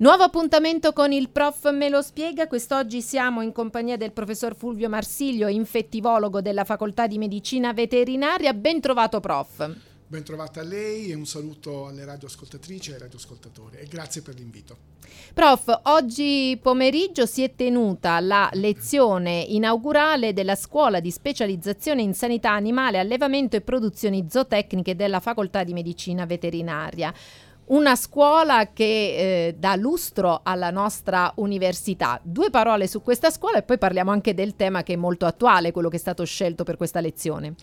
Nuovo appuntamento con il prof me lo spiega. Quest'oggi siamo in compagnia del professor Fulvio Marsiglio, infettivologo della Facoltà di Medicina Veterinaria. Ben trovato prof. Ben trovata a lei e un saluto alle radioascoltatrici e ai radioascoltatori e grazie per l'invito. Prof, oggi pomeriggio si è tenuta la lezione inaugurale della scuola di specializzazione in sanità animale, allevamento e produzioni zootecniche della Facoltà di Medicina Veterinaria una scuola che eh, dà lustro alla nostra università. Due parole su questa scuola e poi parliamo anche del tema che è molto attuale, quello che è stato scelto per questa lezione.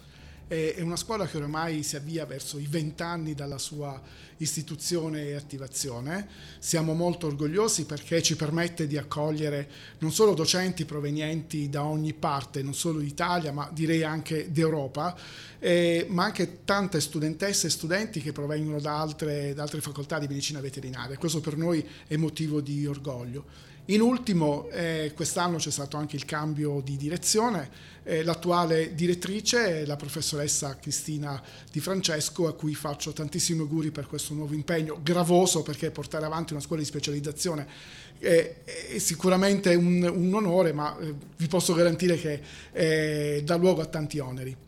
È una scuola che ormai si avvia verso i vent'anni dalla sua istituzione e attivazione. Siamo molto orgogliosi perché ci permette di accogliere non solo docenti provenienti da ogni parte, non solo d'Italia, ma direi anche d'Europa, eh, ma anche tante studentesse e studenti che provengono da altre, da altre facoltà di medicina veterinaria. Questo per noi è motivo di orgoglio. In ultimo, eh, quest'anno c'è stato anche il cambio di direzione, eh, l'attuale direttrice è la professoressa Cristina Di Francesco, a cui faccio tantissimi auguri per questo nuovo impegno, gravoso perché portare avanti una scuola di specializzazione è, è sicuramente un, un, onore, ma eh, vi posso garantire che eh, dà luogo a tanti oneri.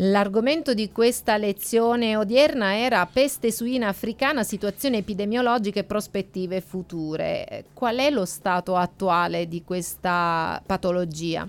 L'argomento di questa lezione odierna era peste suina africana, situazione epidemiologica e prospettive future. Qual è lo stato attuale di questa patologia?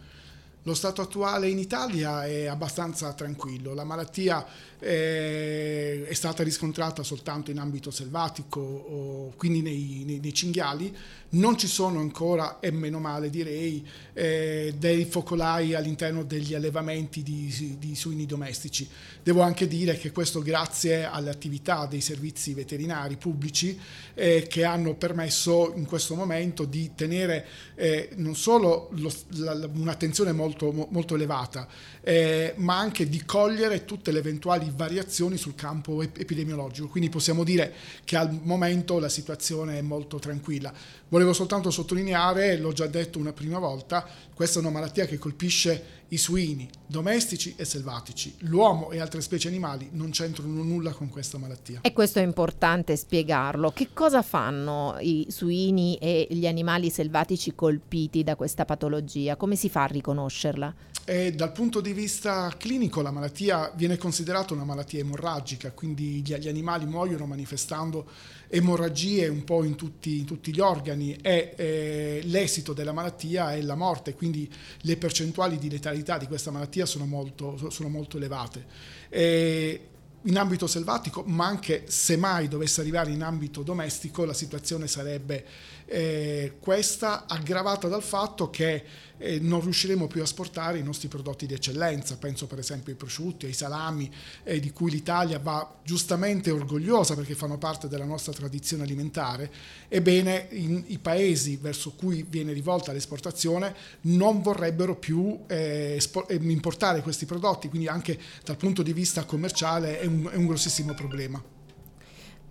Lo stato attuale in Italia è abbastanza tranquillo, la malattia è, è stata riscontrata soltanto in ambito selvatico, quindi nei, nei, nei, cinghiali, non ci sono ancora, e meno male direi, eh, dei focolai all'interno degli allevamenti di, di, suini domestici. Devo anche dire che questo grazie alle attività dei servizi veterinari pubblici eh, che hanno permesso in questo momento di tenere eh, non solo lo, la, un'attenzione molto, molto elevata, eh, ma anche di cogliere tutte le eventuali variazioni sul campo epidemiologico. Quindi possiamo dire che al momento la situazione è molto tranquilla. Volevo soltanto sottolineare, l'ho già detto una prima volta, questa è una malattia che colpisce i suini domestici e selvatici. L'uomo e altre specie animali non c'entrano nulla con questa malattia. E questo è importante spiegarlo. Che cosa fanno i suini e gli animali selvatici colpiti da questa patologia? Come si fa a riconoscerla? E dal punto di vista clinico la malattia viene considerata una malattia emorragica, quindi gli, animali muoiono manifestando emorragie un po' in tutti, in tutti gli organi e eh, l'esito della malattia è la morte, quindi le percentuali di letalità di questa malattia sono molto, sono molto elevate. E in ambito selvatico, ma anche se mai dovesse arrivare in ambito domestico, la situazione sarebbe eh, questa aggravata dal fatto che eh, non riusciremo più a esportare i nostri prodotti di eccellenza, penso per esempio ai prosciutti, ai salami, eh, di cui l'Italia va giustamente orgogliosa perché fanno parte della nostra tradizione alimentare, ebbene in, i paesi verso cui viene rivolta l'esportazione non vorrebbero più eh, espor- eh, importare questi prodotti, quindi anche dal punto di vista commerciale è un, è un grossissimo problema.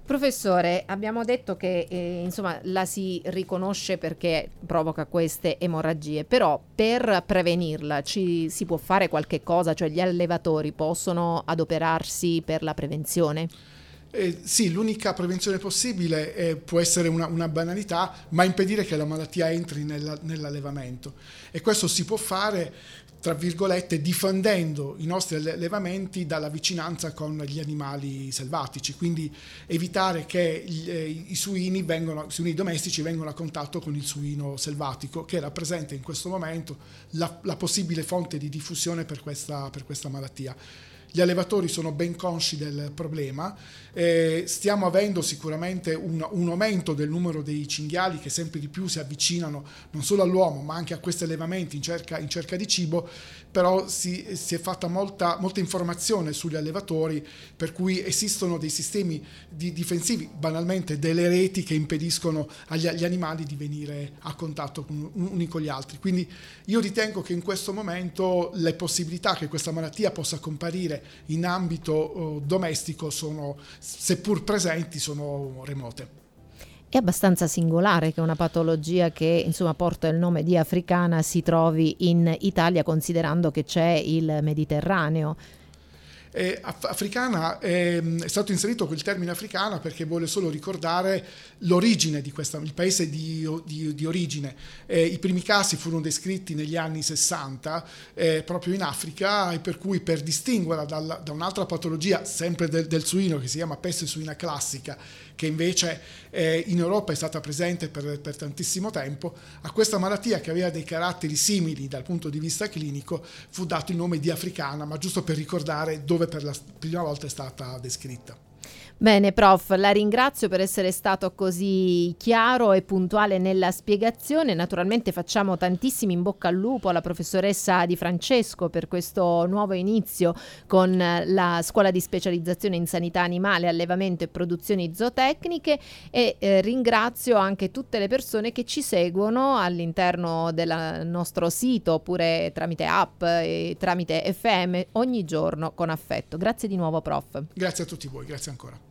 Professore, abbiamo detto che eh, insomma, la si riconosce perché provoca queste emorragie, però per prevenirla ci, si può fare qualche cosa, cioè gli allevatori possono adoperarsi per la prevenzione? Eh, sì, l'unica prevenzione possibile eh, può essere una, una, banalità, ma impedire che la malattia entri nella, nell'allevamento. E questo si può fare tra virgolette, difendendo i nostri allevamenti dalla vicinanza con gli animali selvatici, quindi evitare che gli, eh, i suini, vengono, i suini, domestici vengano a contatto con il suino selvatico, che rappresenta in questo momento la, la possibile fonte di diffusione per questa, per questa malattia. Gli allevatori sono ben consci del problema, eh, stiamo avendo sicuramente un, un, aumento del numero dei cinghiali che sempre di più si avvicinano non solo all'uomo ma anche a questi allevamenti in cerca, in cerca di cibo, però si, si, è fatta molta, molta informazione sugli allevatori per cui esistono dei sistemi di difensivi, banalmente delle reti che impediscono agli, agli animali di venire a contatto con uni con gli altri. Quindi io ritengo che in questo momento le possibilità che questa malattia possa comparire in ambito uh, domestico sono, seppur presenti, sono remote. È abbastanza singolare che una patologia che insomma, porta il nome di africana si trovi in Italia considerando che c'è il Mediterraneo. Eh, africana è, è, stato inserito quel termine africana perché vuole solo ricordare l'origine di questa, il paese di, di, di origine. Eh, I primi casi furono descritti negli anni 60 eh, proprio in Africa e per cui per distinguerla dal, da un'altra patologia sempre del, del suino che si chiama peste suina classica che invece eh, in Europa è stata presente per, per, tantissimo tempo, a questa malattia che aveva dei caratteri simili dal punto di vista clinico fu dato il nome di africana, ma giusto per ricordare dove per la prima volta è stata descritta. Bene, prof, la ringrazio per essere stato così chiaro e puntuale nella spiegazione. Naturalmente facciamo tantissimi in bocca al lupo alla professoressa Di Francesco per questo nuovo inizio con la scuola di specializzazione in sanità animale, allevamento e produzioni zootecniche e eh, ringrazio anche tutte le persone che ci seguono all'interno del nostro sito oppure tramite app e tramite FM ogni giorno con affetto. Grazie di nuovo, prof. Grazie a tutti voi, grazie ancora.